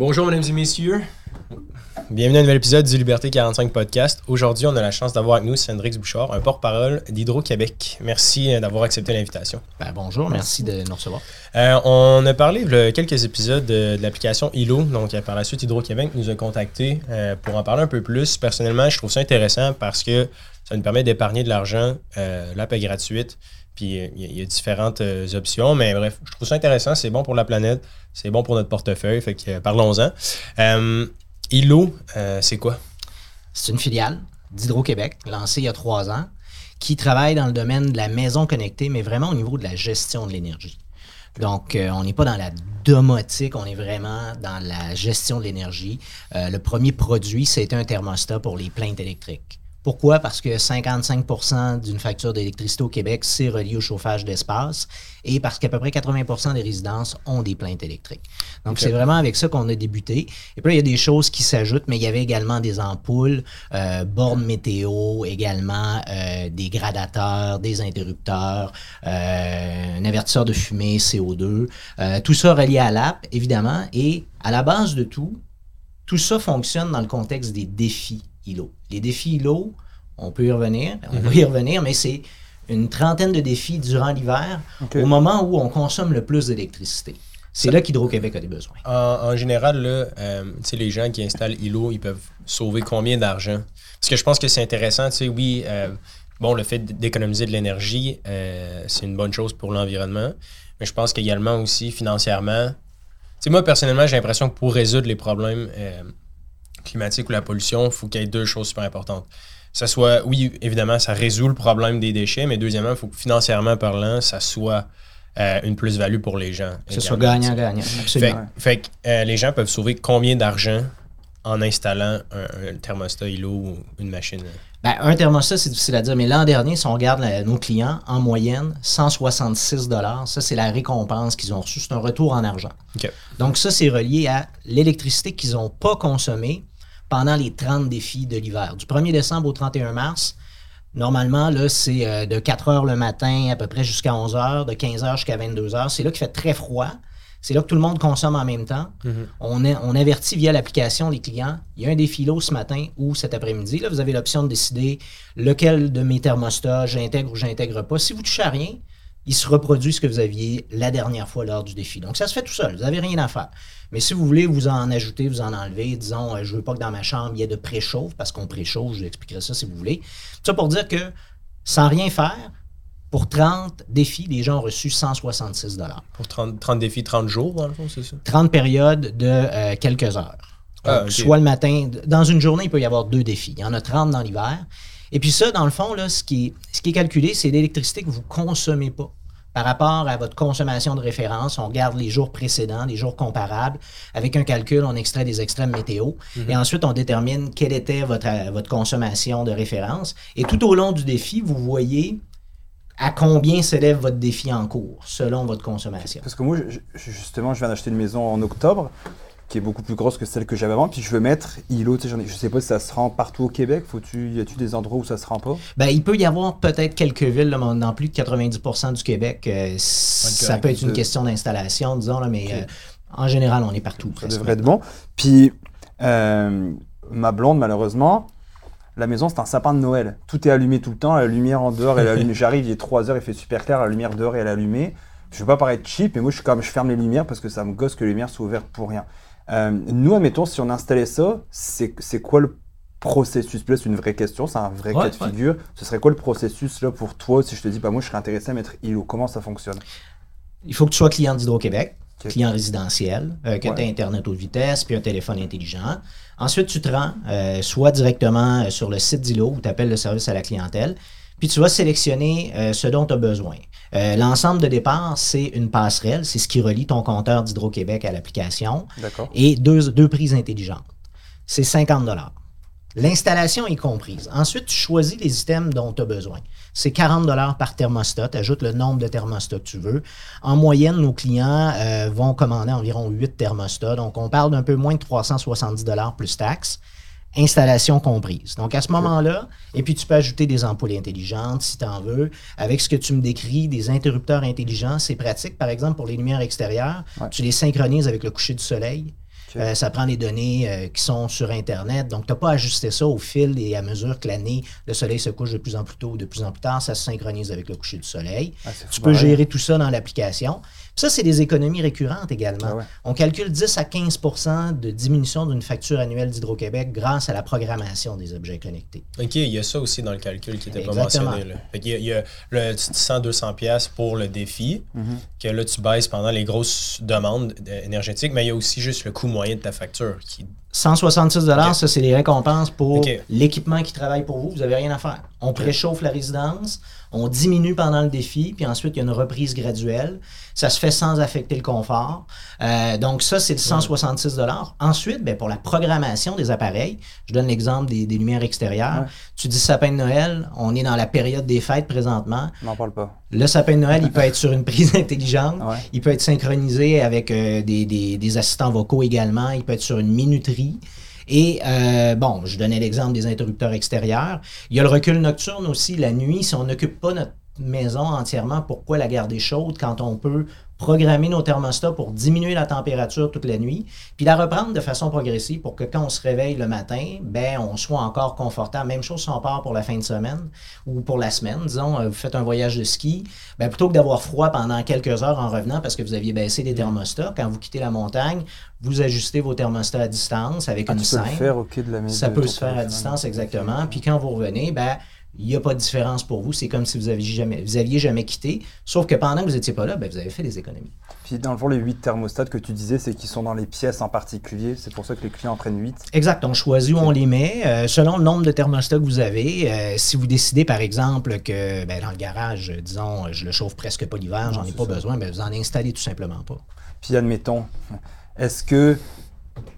Bonjour, mesdames et messieurs. Bienvenue à un nouvel épisode du Liberté 45 podcast. Aujourd'hui, on a la chance d'avoir avec nous Cendrix Bouchard, un porte-parole d'Hydro-Québec. Merci euh, d'avoir accepté l'invitation. Ben, bonjour, merci de nous recevoir. Euh, on a parlé a quelques épisodes de, de l'application ILO. Donc, euh, par la suite, Hydro-Québec nous a contactés euh, pour en parler un peu plus. Personnellement, je trouve ça intéressant parce que ça nous permet d'épargner de l'argent. Euh, L'app est gratuite. Puis euh, il y, a- différentes euh, options. Mais bref, je trouve ça intéressant. C'est bon pour la planète. C'est bon pour notre portefeuille. Fait que euh, parlons-en. Euh, ILO, c'est quoi? C'est une filiale d'Hydro-Québec, lancée il y a trois ans, qui travaille dans le domaine de la maison connectée, mais vraiment au niveau de la gestion de l'énergie. Donc, on n'est pas dans la domotique, on est vraiment dans la gestion de l'énergie. Le premier produit, c'était un thermostat pour les plaintes électriques. Pourquoi? Parce que 55% d'une facture d'électricité au Québec, c'est relié au chauffage d'espace et parce qu'à peu près 80% des résidences ont des plaintes électriques. Donc, c'est vraiment avec ça qu'on a débuté. Et puis là, il y a des choses qui s'ajoutent, mais il y avait également des ampoules, euh, bornes météo, également euh, des gradateurs, des interrupteurs, euh, un avertisseur de fumée, CO2. euh, tout ça relié à l'app, évidemment. Et à la base de tout, tout ça fonctionne dans le contexte des défis ILO. Les défis ILO, on peut y revenir, on va y revenir, mais c'est une trentaine de défis durant l'hiver, au moment où on consomme le plus d'électricité. C'est là qu'Hydro-Québec a des besoins. En, en général, là, euh, les gens qui installent ILO, ils peuvent sauver combien d'argent? Parce que je pense que c'est intéressant, tu sais, oui, euh, bon, le fait d'économiser de l'énergie, euh, c'est une bonne chose pour l'environnement, mais je pense qu'également aussi, financièrement, tu sais, moi, personnellement, j'ai l'impression que pour résoudre les problèmes climatiques ou la pollution, il faut qu'il y ait deux choses super importantes. Ça soit, oui, évidemment, ça résout le problème des déchets, mais deuxièmement, il faut que financièrement parlant, ça soit euh, une plus-value pour les gens. Que ce soit gagnant-gagnant. Fait, Absolument. fait que euh, les gens peuvent sauver combien d'argent en installant un, un thermostat ILO ou une machine? Ben, un thermostat, c'est difficile à dire, mais l'an dernier, si on regarde la- nos clients, en moyenne, 166 Ça, c'est la récompense qu'ils ont reçue. C'est un retour en argent. Donc, ça, c'est relié à l'électricité qu'ils n'ont pas consommée pendant les 30 défis de l'hiver. Du 1er décembre au 31 mars, normalement, là, c'est euh, de 4 heures le matin à peu près jusqu'à 11 heures, de 15 heures jusqu'à 22 heures. C'est là qu'il fait très froid. C'est là que tout le monde consomme en même temps. on, est- on avertit via l'application les clients. Il y a un défi lot ce matin ou cet après-midi. Là, vous avez l'option de décider lequel de mes thermostats j'intègre ou j'intègre pas. Si vous touchez à rien, il se reproduit ce que vous aviez la dernière fois lors du défi. Donc, ça se fait tout seul. Vous n'avez rien à faire. Mais si vous voulez vous en ajouter, vous en enlever, disons, euh, je veux pas que dans ma chambre, il y ait de préchauffe, parce qu'on préchauffe, je vous expliquerai ça si vous voulez. Ça pour dire que, sans rien faire, pour 30 défis, les gens ont reçu 166 Pour 30, 30 défis, 30 jours, dans le fond, c'est ça? 30 périodes de euh, quelques heures. Ah. Soit le matin, dans une journée, il peut y avoir deux défis. Il y en a 30 dans l'hiver. Et puis ça, dans le fond, là, ce, qui est, ce qui est calculé, c'est l'électricité que vous ne consommez pas. Par rapport à votre consommation de référence, on regarde les jours précédents, les jours comparables. Avec un calcul, on extrait des extrêmes météo. Mhm. Et ensuite, on détermine quelle était votre, euh, votre consommation de référence. Et tout au long du défi, vous voyez à combien s'élève votre défi en cours, selon votre consommation? Parce que moi, je- justement, je viens d'acheter une maison en octobre qui est beaucoup plus grosse que celle que j'avais avant. Puis je veux mettre ILO. Tu sais, je sais pas si ça se rend partout au Québec. Faut-tu, y a-tu des endroits où ça se rend pas? Ben, il peut y avoir peut-être quelques villes, là, mais dans plus de 90 du Québec. euh, ça peut être une De- question d'installation, disons, là, mais euh, en général, on est partout. Ça presque. devrait être bon. Puis euh, ma blonde, malheureusement, la maison c'est un sapin de Noël. Tout est allumé tout le temps. La lumière en dehors, elle est allumée. J'arrive, il est 3 heures, il fait super clair. La lumière dehors, elle est allumée. Je veux pas paraître cheap, mais moi, je suis comme je ferme les lumières parce que ça me gosse que les lumières soient ouvertes pour rien. Euh, nous, admettons, si on installait ça, c'est quoi le processus? Là, c'est une vraie question, c'est un vrai Ouais, cas de ouais. figure. Ce serait quoi le processus là pour toi si je te dis, bah moi, je serais intéressé à mettre ILO Comment ça fonctionne? Il faut que tu sois client d'Hydro-Québec. Client résidentiel, euh, que Ouais. tu aies Internet haute vitesse, puis un téléphone intelligent. Ensuite, tu te rends euh, soit directement euh, sur le site d'ILO où tu appelles le service à la clientèle, puis tu vas sélectionner euh, ce dont tu as besoin. Euh, L'ensemble de départ, c'est une passerelle, c'est ce qui relie ton compteur d'Hydro-Québec à l'application. D'accord. et deux, deux prises intelligentes. C'est 50 L'installation est comprise. Ensuite, tu choisis les items dont tu as besoin. C'est 40 par thermostat. Tu ajoutes le nombre de thermostats que tu veux. En moyenne, nos clients euh, vont commander environ 8 thermostats. Donc, on parle d'un peu moins de 370 plus taxes. Installation comprise. Donc, à ce moment-là, et puis tu peux ajouter des ampoules intelligentes si tu en veux. Avec ce que tu me décris, des interrupteurs intelligents, c'est pratique. Par exemple, pour les lumières extérieures, Ouais. tu les synchronises avec le coucher du soleil. Euh, ça prend les données euh, qui sont sur Internet. Donc, tu n'as pas ajusté ça au fil et à mesure que l'année, le soleil se couche de plus en plus tôt ou de plus en plus tard, ça se synchronise avec le coucher du soleil. Ah, tu peux gérer tout ça dans l'application. Puis Ça, c'est des économies récurrentes également. Ah ouais. On calcule 10 à 15% de diminution d'une facture annuelle d'Hydro-Québec grâce à la programmation des objets connectés. OK, il y a ça aussi dans le calcul qui n'était pas mentionné. Là. Fait qu'il y a, il y a le 100-200$ piastres pour le défi, Mhm. que là, tu baisses pendant les grosses demandes euh, énergétiques, mais il y a aussi juste le coût moyen de ta facture. Qui... 166 Ok. ça, c'est les récompenses pour l'équipement qui travaille pour vous. Vous n'avez rien à faire. On préchauffe la résidence, on diminue pendant le défi, puis ensuite, il y a une reprise graduelle. Ça se fait sans affecter le confort. Euh, donc, ça, c'est le 166 Ensuite, ben, pour la programmation des appareils, je donne l'exemple des, des lumières extérieures. Ouais. Tu dis sapin de Noël, on est dans la période des fêtes présentement. N'en parle pas. Le sapin de Noël, il peut être sur une prise intelligente. Ouais. Il peut être synchronisé avec euh, des, des- des assistants vocaux également. Il peut être sur une minuterie. Et euh, bon, je donnais l'exemple des interrupteurs extérieurs. Il y a le recul nocturne aussi. La nuit, si on n'occupe pas notre maison entièrement, pourquoi la garder chaude quand on peut programmer nos thermostats pour diminuer la température toute la nuit, puis la reprendre de façon progressive pour que quand on se réveille le matin, ben on soit encore confortable. Même chose si on part pour la fin de semaine ou pour la semaine. Disons, euh, vous faites un voyage de ski, ben plutôt que d'avoir froid pendant quelques heures en revenant parce que vous aviez baissé les thermostats, quand vous quittez la montagne, vous ajustez vos thermostats à distance avec Ah, une tu peux le scène. faire, ok, de la maison. Ça peut se faire à distance, exactement. Puis quand vous revenez, ben il n'y a pas de différence pour vous. C'est comme si vous aviez jamais, vous aviez jamais quitté. Sauf que pendant que vous n'étiez pas là, ben, vous avez fait des économies. Puis dans le fond, les 8 thermostats que tu disais, c'est qu'ils sont dans les pièces en particulier. C'est pour ça que les clients en prennent 8. Exact. On choisit où on les met. euh, selon le nombre de thermostats que vous avez, euh, si vous décidez, par exemple, que ben, dans le garage, disons, je le chauffe presque pas l'hiver, j'en ai pas ça. besoin, ben, vous en installez tout simplement pas. Puis admettons, est-ce que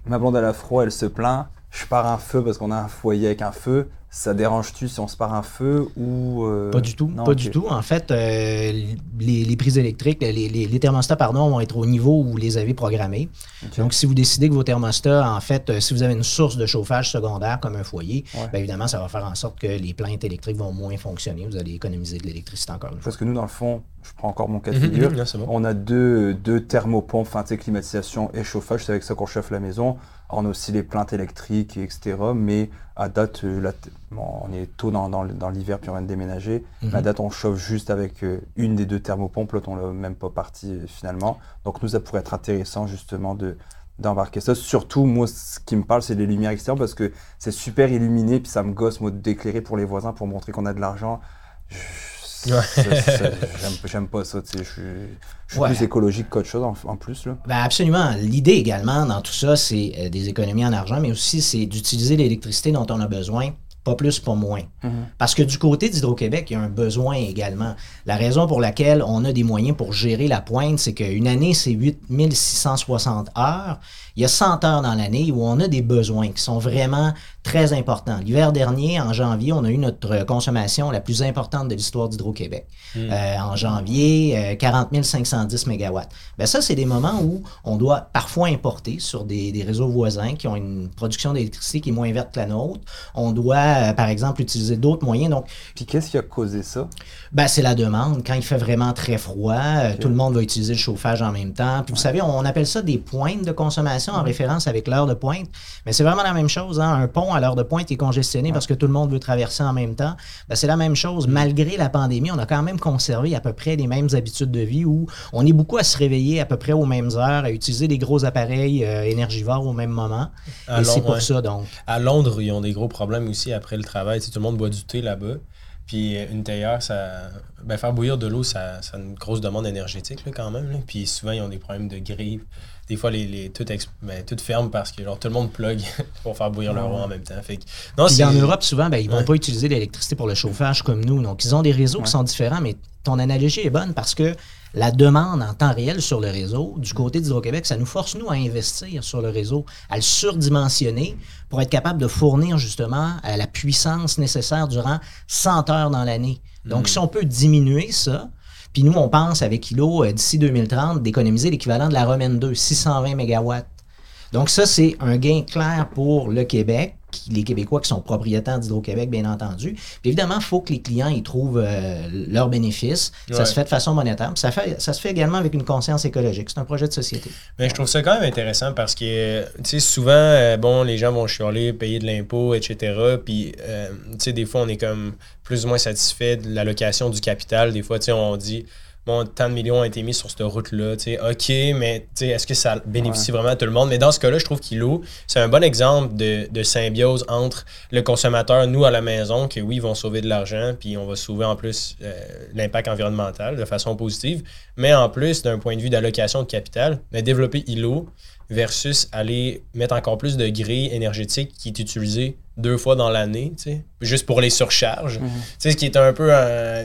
ma blonde à l'afro, elle se plaint, je pars un feu parce qu'on a un foyer avec un feu, ça dérange-tu si on se part un feu ou... euh, Pas du tout. non, pas du tout. En fait, euh, les, les prises électriques, les, les- les thermostats, pardon, vont être au niveau où vous les avez programmés. Donc, si vous décidez que vos thermostats, en fait, euh, si vous avez une source de chauffage secondaire comme un foyer, Ouais. bien évidemment, ça va faire en sorte que les plaintes électriques vont moins fonctionner. Vous allez économiser de l'électricité encore une fois. Parce que nous, dans le fond, je prends encore mon cas de Mhm, figure, mhm, bon. on a deux, deux thermopompes, enfin, climatisation et chauffage, c'est avec ça qu'on chauffe la maison. On a aussi les plaintes électriques, et etc. Mais à date, euh, là, t- bon, on est tôt dans, dans, dans l'hiver, puis on vient de déménager. Mhm. À date, on chauffe juste avec euh, une des deux thermopompes. L'autre, on l'a même pas parti euh, finalement. Donc nous, ça pourrait être intéressant justement de d'embarquer ça. Surtout, moi, ce qui me parle, c'est les lumières extérieures parce que c'est super illuminé, puis ça me gosse, moi, d'éclairer pour les voisins pour montrer qu'on a de l'argent. Je- Ouais. J'aime pas ça, tu sais. Je suis, je suis Ouais. plus écologique qu'autre chose en, en plus. Là. Ben absolument. L'idée également dans tout ça, c'est euh, des économies en argent, mais aussi c'est d'utiliser l'électricité dont on a besoin, pas plus, pas moins. Parce que du côté d'Hydro-Québec, il y a un besoin également. La raison pour laquelle on a des moyens pour gérer la pointe, c'est qu'une année, c'est 8660 heures. Il y a 100 heures dans l'année où on a des besoins qui sont vraiment très importants. L'hiver dernier, en janvier, on a eu notre consommation la plus importante de l'histoire d'Hydro-Québec. Euh, en janvier, euh, 40 510 mégawatts. Ben ça, c'est des moments où on doit parfois importer sur des, des réseaux voisins qui ont une production d'électricité qui est moins verte que la nôtre. On doit, euh, par exemple, utiliser d'autres moyens. Donc, Puis qu'est-ce qui a causé ça? ben, c'est la demande. Quand il fait vraiment très froid, euh, tout le monde va utiliser le chauffage en même temps. Puis vous savez, on appelle ça des pointes de consommation en référence avec l'heure de pointe. Mais c'est vraiment la même chose. hein. Un pont à l'heure de pointe est congestionné parce que tout le monde veut traverser en même temps. Ben, c'est la même chose. Malgré la pandémie, on a quand même conservé à peu près les mêmes habitudes de vie où on est beaucoup à se réveiller à peu près aux mêmes heures, à utiliser des gros appareils euh, énergivores au même moment. À Et c'est Londres, pour ouais. ça, donc. À Londres, ils ont des gros problèmes aussi après le travail. Tu sais, tout le monde boit du thé là-bas. Puis euh, une théière, ça. Ben, faire bouillir de l'eau, ça, ça a une grosse demande énergétique là, quand même. là. Puis souvent, ils ont des problèmes de grippe. Des fois, les, les, tout, ben, tout ferme parce que genre, tout le monde plug pour faire bouillir leur eau en même temps. Fait que, non, Puis c'est- en Europe, souvent, ben, ils ne vont Ouais. pas utiliser l'électricité pour le chauffage comme nous. Donc, ils ont des réseaux Ouais. qui sont différents, mais ton analogie est bonne parce que la demande en temps réel sur le réseau, du côté d'Hydro-Québec, ça nous force, nous, à investir sur le réseau, à le surdimensionner pour être capable de fournir justement euh, la puissance nécessaire durant 100 heures dans l'année. Donc, si on peut diminuer ça, puis nous, on pense avec ILO, euh, d'ici 2030, d'économiser l'équivalent de la Romaine 2, 620 mégawatts. Donc ça, c'est un gain clair pour le Québec, qui- les Québécois qui sont propriétaires d'Hydro-Québec, bien entendu. Puis évidemment, il faut que les clients y trouvent euh, leurs bénéfices. Ça se fait de façon monétaire. Ça, fait, ça se fait également avec une conscience écologique. C'est un projet de société. Mais je trouve ça quand même intéressant parce que, tu sais, souvent, euh, bon, les gens vont chialer, payer de l'impôt, etc. Puis, euh, tu sais, des fois, on est comme plus ou moins satisfait de l'allocation du capital. Des fois, tu sais, on dit, bon, tant de millions ont été mis sur cette route-là. Tu sais, OK, mais, tu sais, est-ce que ça bénéficie vraiment à tout le monde? Mais dans ce cas-là, je trouve qu'ILO, c'est un bon exemple de, de symbiose entre le consommateur, nous, à la maison, que oui, ils vont sauver de l'argent, puis on va sauver en plus euh, l'impact environnemental de façon positive. Mais en plus, d'un point de vue d'allocation de capital, mais développer ILO versus aller mettre encore plus de grilles énergétiques qui est utilisé deux fois dans l'année, tu sais, juste pour les surcharges. Tu sais, ce qui est un peu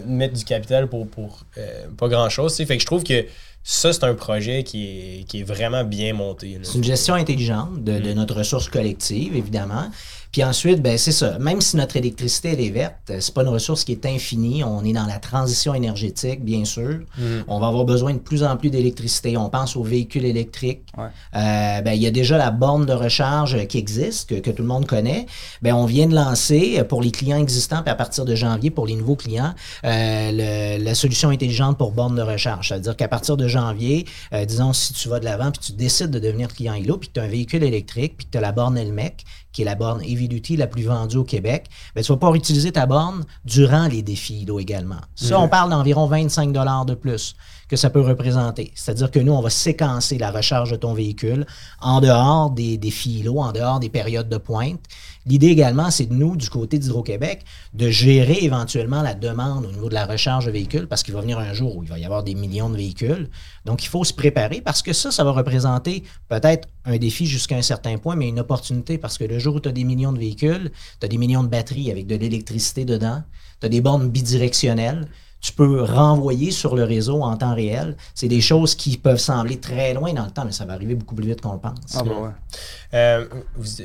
mettre du capital pour, pour euh, pas grand-chose. tu sais. Fait que je trouve que ça, c'est un projet qui est, qui est vraiment bien monté. C'est une gestion intelligente de, de notre ressource collective, évidemment. Puis ensuite, ben c'est ça. Même si notre électricité elle est verte, euh, c'est pas une ressource qui est infinie. On est dans la transition énergétique, bien sûr. On va avoir besoin de plus en plus d'électricité. On pense aux véhicules électriques. Ouais. Euh, ben, il y a déjà la borne de recharge euh, qui existe, que, que tout le monde connaît. Ben, on vient de lancer pour les clients existants, puis à partir de janvier, pour les nouveaux clients, euh, le- la solution intelligente pour borne de recharge. C'est-à-dire qu'à partir de janvier, euh, disons, si tu vas de l'avant, puis tu décides de devenir client ILO, puis que tu as un véhicule électrique, puis que tu as la borne Elmec, qui est la borne Heavy Duty la plus vendue au Québec, ben, tu vas pouvoir utiliser ta borne durant les défis ILO également. Ça, on parle d'environ 25 de plus que ça peut représenter. C'est-à-dire que nous, on va séquencer la recharge de ton véhicule en dehors des défis ILO, en dehors des périodes de pointe. L'idée également, c'est de nous, du côté d'Hydro-Québec, de gérer éventuellement la demande au niveau de la recharge de véhicules, parce qu'il va venir un jour où il va y avoir des millions de véhicules. Donc, il faut se préparer parce que ça, ça va représenter peut-être un défi jusqu'à un certain point, mais une opportunité parce que le jour où tu as des millions de véhicules, tu as des millions de batteries avec de l'électricité dedans, tu as des bornes bidirectionnelles, tu peux renvoyer sur le réseau en temps réel. C'est des choses qui peuvent sembler très loin dans le temps, mais ça va arriver beaucoup plus vite qu'on le pense. Ah bah. Euh,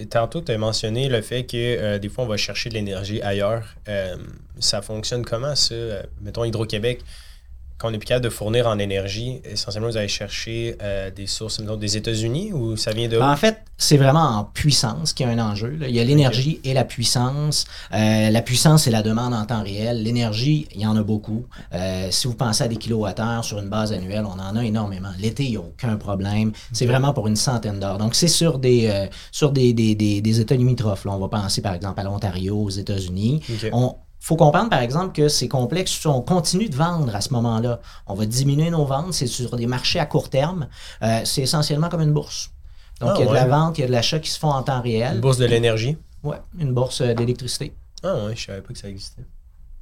tantôt, tu as mentionné le fait que euh, des fois, on va chercher de l'énergie ailleurs. Euh, ça fonctionne comment, ça? Mettons, Hydro-Québec, quand on est plus capable de fournir en énergie, essentiellement, vous allez chercher euh, des sources des États-Unis ou ça vient de où? En fait, c'est vraiment en puissance qu'il y a un enjeu. là. Il y a l'énergie et la puissance. Euh, la puissance, c'est la demande en temps réel. L'énergie, il y en a beaucoup. Euh, si vous pensez à des kilowattheures sur une base annuelle, on en a énormément. L'été, il n'y a aucun problème. C'est vraiment pour une centaine d'heures. Donc, c'est sur des, sur des, des, des, des États limitrophes. là. On va penser, par exemple, à l'Ontario, aux États-Unis. On faut comprendre, par exemple, que c'est complexe. On continue de vendre à ce moment-là. On va diminuer nos ventes. C'est sur des marchés à court terme. Euh, c'est essentiellement comme une bourse. Donc, Ah, il y a de la vente, il y a de l'achat qui se font en temps réel. Une bourse de l'énergie? Ouais, une bourse euh, d'électricité. Ah ouais, je savais pas que ça existait.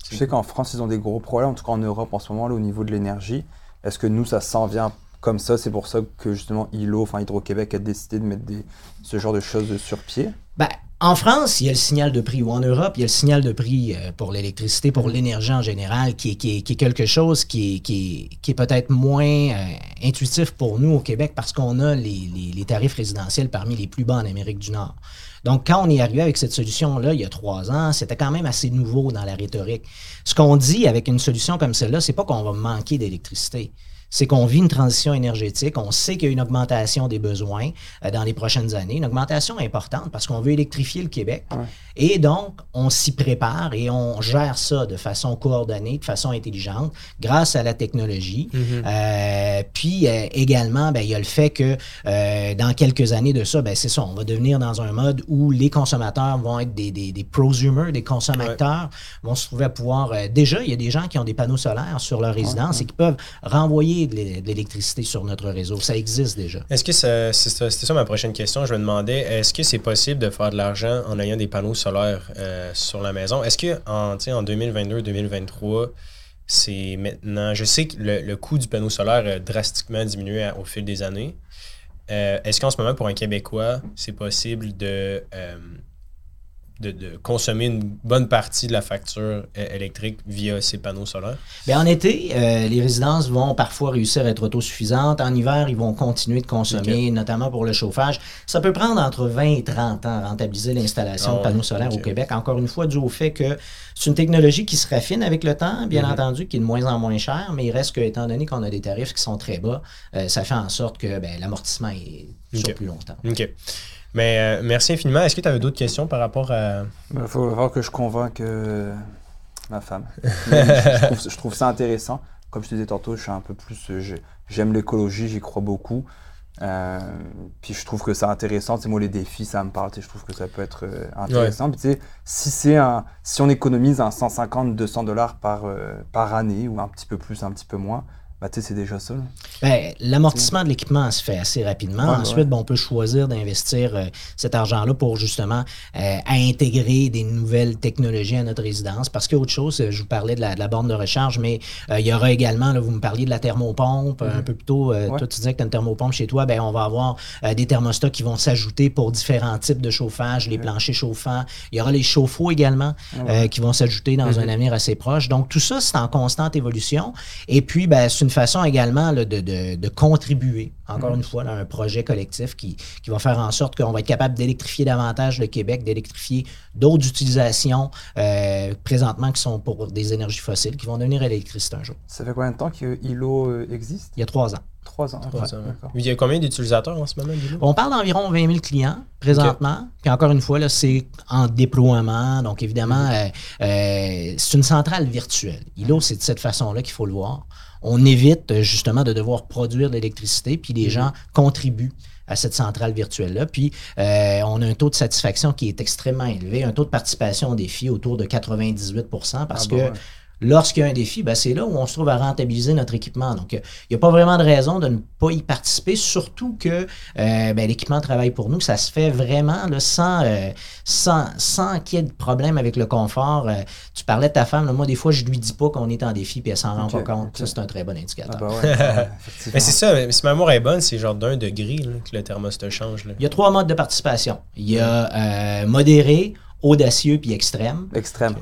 Je sais qu'en France, ils ont des gros problèmes, en tout cas en Europe en ce moment, là, au niveau de l'énergie. Est-ce que nous, ça s'en vient comme ça? C'est pour ça que justement, ILO, enfin Hydro-Québec, a décidé de mettre des, ce genre de choses sur pied? Ben, en France, il y a le signal de prix, ou en Europe, il y a le signal de prix euh, pour l'électricité, pour l'énergie en général, qui est, quelque chose qui est, peut-être moins euh, intuitif pour nous au Québec parce qu'on a les, les- les tarifs résidentiels parmi les plus bas en Amérique du Nord. Donc, quand on est arrivé avec cette solution-là, il y a trois ans, c'était quand même assez nouveau dans la rhétorique. Ce qu'on dit avec une solution comme celle-là, c'est pas qu'on va manquer d'électricité. C'est qu'on vit une transition énergétique. On sait qu'il y a une augmentation des besoins euh, dans les prochaines années, une augmentation importante parce qu'on veut électrifier le Québec. Et donc, on s'y prépare et on gère ça de façon coordonnée, de façon intelligente, grâce à la technologie. Euh, puis euh, également, ben, il y a le fait que dans quelques années de ça, ben, c'est ça, on va devenir dans un mode où les consommateurs vont être des, des, des prosumers, des consommateurs, vont se trouver à pouvoir... déjà, il y a des gens qui ont des panneaux solaires sur leur résidence et qui peuvent renvoyer de l'é- de l'électricité sur notre réseau. Ça existe déjà. Est-ce que c'est c'était ça ma prochaine question. Je me demandais, est-ce que c'est possible de faire de l'argent en ayant des panneaux solaires euh, sur la maison? Est-ce que en, en 2022-2023, c'est maintenant. Je sais que le, coût du panneau solaire a drastiquement diminué au fil des années. Euh, est-ce qu'en ce moment, pour un Québécois, c'est possible de, euh, de, de consommer une bonne partie de la facture euh, électrique via ces panneaux solaires? Bien, en été, euh, les résidences vont parfois réussir à être autosuffisantes. En hiver, ils vont continuer de consommer, notamment pour le chauffage. Ça peut prendre entre 20 et 30 ans à rentabiliser l'installation Ah de panneaux ouais, solaires au Québec. Encore une fois, dû au fait que c'est une technologie qui se raffine avec le temps, bien Mhm. entendu, qui est de moins en moins chère, mais il reste que, étant donné qu'on a des tarifs qui sont très bas, euh, ça fait en sorte que ben, l'amortissement est sur plus longtemps. OK. Mais euh, merci infiniment. Est-ce que tu avais d'autres questions par rapport à. Il faut voir que je convainque euh, ma femme. Mais je, trouve, je trouve ça intéressant. Comme je te disais tantôt, je suis un peu plus. euh, j'ai- J'aime l'écologie, j'y crois beaucoup. Euh, puis je trouve que c'est intéressant. Sais, moi, les défis, ça me parle. Je trouve que ça peut être intéressant. Puis, si, c'est un, si on économise un 150, 200 dollars par, par année, ou un petit peu plus, un petit peu moins, bah, tu sais, c'est déjà ça. Ben, L'amortissement de l'équipement se fait assez rapidement. Ouais, Ensuite, ouais. ben, on peut choisir d'investir euh, cet argent-là pour justement euh, à intégrer des nouvelles technologies à notre résidence. Parce qu'il y a autre chose, euh, je vous parlais de la, de la borne de recharge, mais euh, il y aura également, là, vous me parliez de la thermopompe un peu plus tôt. Mhm. Ouais. Toi, tu disais que tu as une thermopompe chez toi. Ben, on va avoir des thermostats qui vont s'ajouter pour différents types de chauffage, les planchers chauffants. Il y aura les chauffe-eau également euh, qui vont s'ajouter dans Mhm. un avenir assez proche. Donc, tout ça, c'est en constante évolution. Et puis, ben, c'est une façon également là, de, de- de contribuer, encore une fois, à un projet collectif qui, qui va faire en sorte qu'on va être capable d'électrifier davantage le Québec, d'électrifier d'autres utilisations euh, présentement qui sont pour des énergies fossiles, qui vont devenir électricité un jour. Ça fait combien de temps que ILO euh, existe? Il y a trois ans. Trois ans. Trois ouais, ans, ouais. d'accord. Il y a combien d'utilisateurs en ce moment, Guillaume? On parle d'environ 20 000 clients présentement. Puis encore une fois, là, c'est en déploiement. Donc évidemment, euh, euh, c'est une centrale virtuelle. ILO, c'est de cette façon-là qu'il faut le voir. On évite justement de devoir produire de l'électricité, puis les gens contribuent à cette centrale virtuelle-là. Puis euh, on a un taux de satisfaction qui est extrêmement élevé, un taux de participation au défi autour de 98 parce Ah que ouais. Lorsqu'il y a un défi, ben, c'est là où on se trouve à rentabiliser notre équipement. Donc, euh, il n'y a pas vraiment de raison de ne pas y participer, surtout que euh, ben, l'équipement travaille pour nous. Ça se fait vraiment là, sans, euh, sans, sans qu'il y ait de problème avec le confort. Euh, tu parlais de ta femme, là, moi, des fois, je lui dis pas qu'on est en défi, puis elle s'en rend pas compte. Ça, c'est un très bon indicateur. Ah ouais, effectivement. Mais c'est ça, mais si ma mémoire est bonne, c'est genre d'un degré là, que le thermostat change. Là. Il y a trois modes de participation. Il y a euh, modéré, audacieux puis extrême. Extrême.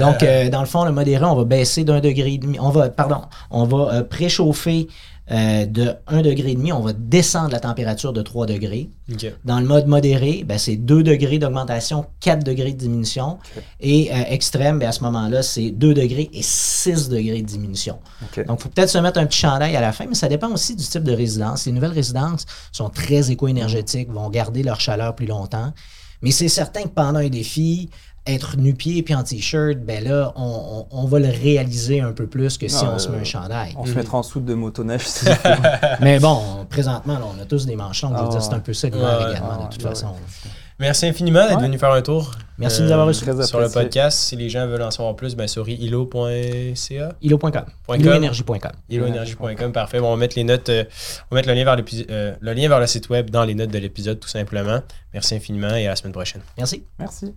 Donc, euh, dans le fond, le modéré, on va baisser d'un degré et demi. On va, pardon, on va euh, préchauffer euh, de 1 degré et demi. On va descendre la température de 3 degrés. Dans le mode modéré, ben, c'est 2 degrés d'augmentation, 4 degrés de diminution. Et euh, extrême, ben, à ce moment-là, c'est 2 degrés et 6 degrés de diminution. Donc, il faut peut-être se mettre un petit chandail à la fin, mais ça dépend aussi du type de résidence. Les nouvelles résidences sont très éco-énergétiques, vont garder leur chaleur plus longtemps. Mais c'est certain que pendant un défi, être nu-pied puis en t-shirt, ben là, on, on- on va le réaliser un peu plus que si Ah, on se met euh, un chandail. On se mettra en soude de motoneige. si- Mais bon, présentement, là, on a tous des manches longues. Je veux Ah, dire, c'est un peu ça l'hiver également, Ah, de toute façon. ouais. Merci infiniment d'être Ouais. venu faire un tour. Merci de nous avoir reçus. Sur le podcast. Si les gens veulent en savoir plus, ben sur ilo.ca. Ilo.com. Iloénergie.com. iloenergie.com, parfait. Bon, on va mettre les notes, euh, on va mettre le lien, vers euh, le lien vers le site web dans les notes de l'épisode, tout simplement. Merci infiniment et à la semaine prochaine. Merci. Merci.